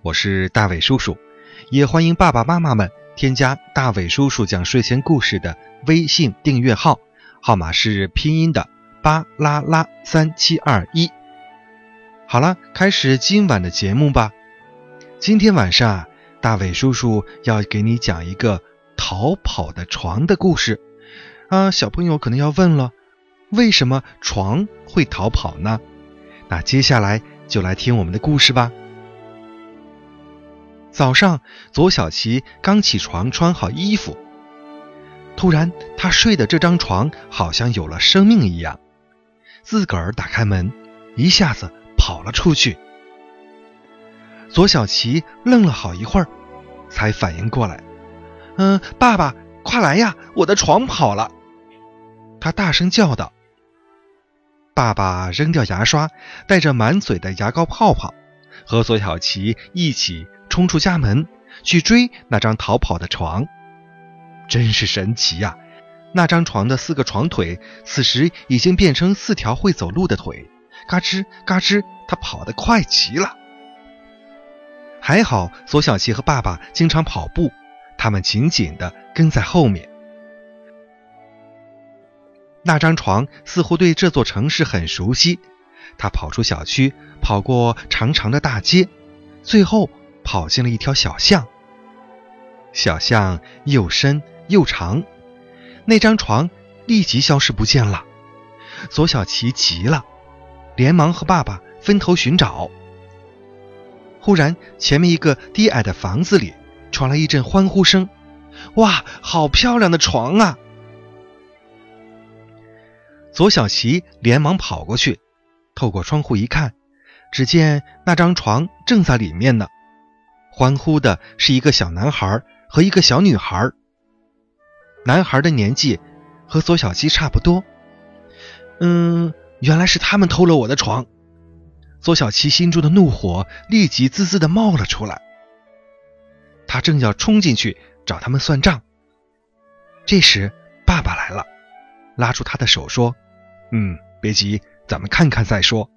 我是大伟叔叔，也欢迎爸爸妈妈们添加大伟叔叔讲睡前故事的微信订阅号，号码是拼音的巴拉拉三七二一。好了，开始今晚的节目吧。今天晚上啊，大伟叔叔要给你讲一个逃跑的床的故事。啊，小朋友可能要问了。为什么床会逃跑呢？那接下来就来听我们的故事吧。早上，左小琪刚起床，穿好衣服，突然他睡的这张床好像有了生命一样，自个儿打开门，一下子跑了出去。左小琪愣了好一会儿，才反应过来：“嗯，爸爸，快来呀，我的床跑了！”他大声叫道。爸爸扔掉牙刷，带着满嘴的牙膏泡泡，和左小琪一起冲出家门，去追那张逃跑的床。真是神奇呀！那张床的四个床腿，此时已经变成四条会走路的腿，嘎吱嘎吱，他跑得快极了。还好左小琪和爸爸经常跑步，他们紧紧地跟在后面。那张床似乎对这座城市很熟悉，他跑出小区，跑过长长的大街，最后跑进了一条小巷。小巷又深又长，那张床立即消失不见了。左小琪急了，连忙和爸爸分头寻找。忽然，前面一个低矮的房子里传来一阵欢呼声：“哇，好漂亮的床啊！”左小琪连忙跑过去，透过窗户一看，只见那张床正在里面呢。欢呼的是一个小男孩和一个小女孩。男孩的年纪和左小七差不多。嗯，原来是他们偷了我的床。左小七心中的怒火立即滋滋的冒了出来。他正要冲进去找他们算账，这时爸爸来了，拉住他的手说。嗯，别急，咱们看看再说。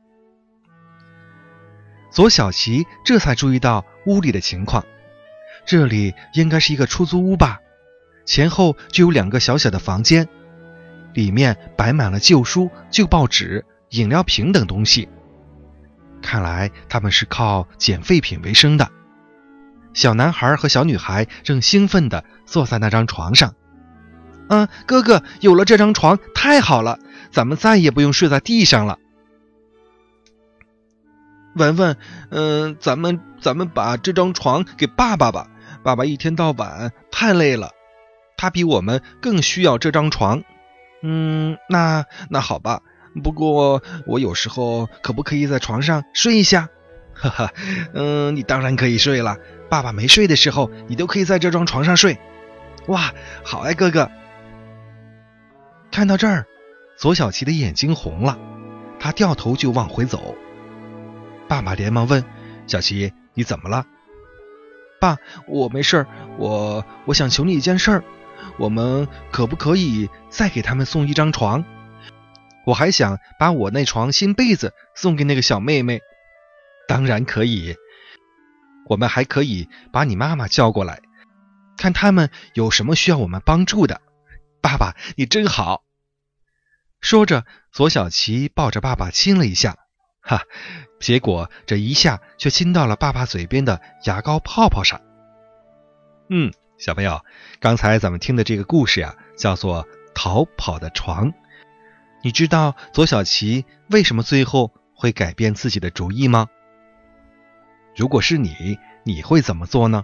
左小琪这才注意到屋里的情况，这里应该是一个出租屋吧？前后就有两个小小的房间，里面摆满了旧书、旧报纸、饮料瓶等东西。看来他们是靠捡废品为生的。小男孩和小女孩正兴奋地坐在那张床上。嗯，哥哥，有了这张床，太好了，咱们再也不用睡在地上了。文文，嗯，咱们咱们把这张床给爸爸吧，爸爸一天到晚太累了，他比我们更需要这张床。嗯，那那好吧，不过我有时候可不可以在床上睡一下？哈哈，嗯，你当然可以睡了，爸爸没睡的时候，你都可以在这张床上睡。哇，好哎，哥哥。看到这儿，左小琪的眼睛红了，他掉头就往回走。爸爸连忙问：“小琪，你怎么了？”“爸，我没事，我我想求你一件事儿，我们可不可以再给他们送一张床？我还想把我那床新被子送给那个小妹妹。”“当然可以，我们还可以把你妈妈叫过来，看他们有什么需要我们帮助的。”爸爸，你真好。说着，左小琪抱着爸爸亲了一下，哈，结果这一下却亲到了爸爸嘴边的牙膏泡泡上。嗯，小朋友，刚才咱们听的这个故事呀，叫做《逃跑的床》。你知道左小琪为什么最后会改变自己的主意吗？如果是你，你会怎么做呢？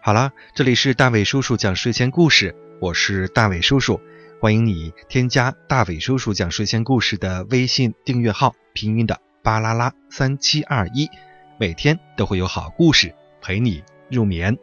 好了，这里是大伟叔叔讲睡前故事，我是大伟叔叔。欢迎你添加大伟叔叔讲睡前故事的微信订阅号，拼音的巴拉拉三七二一，每天都会有好故事陪你入眠。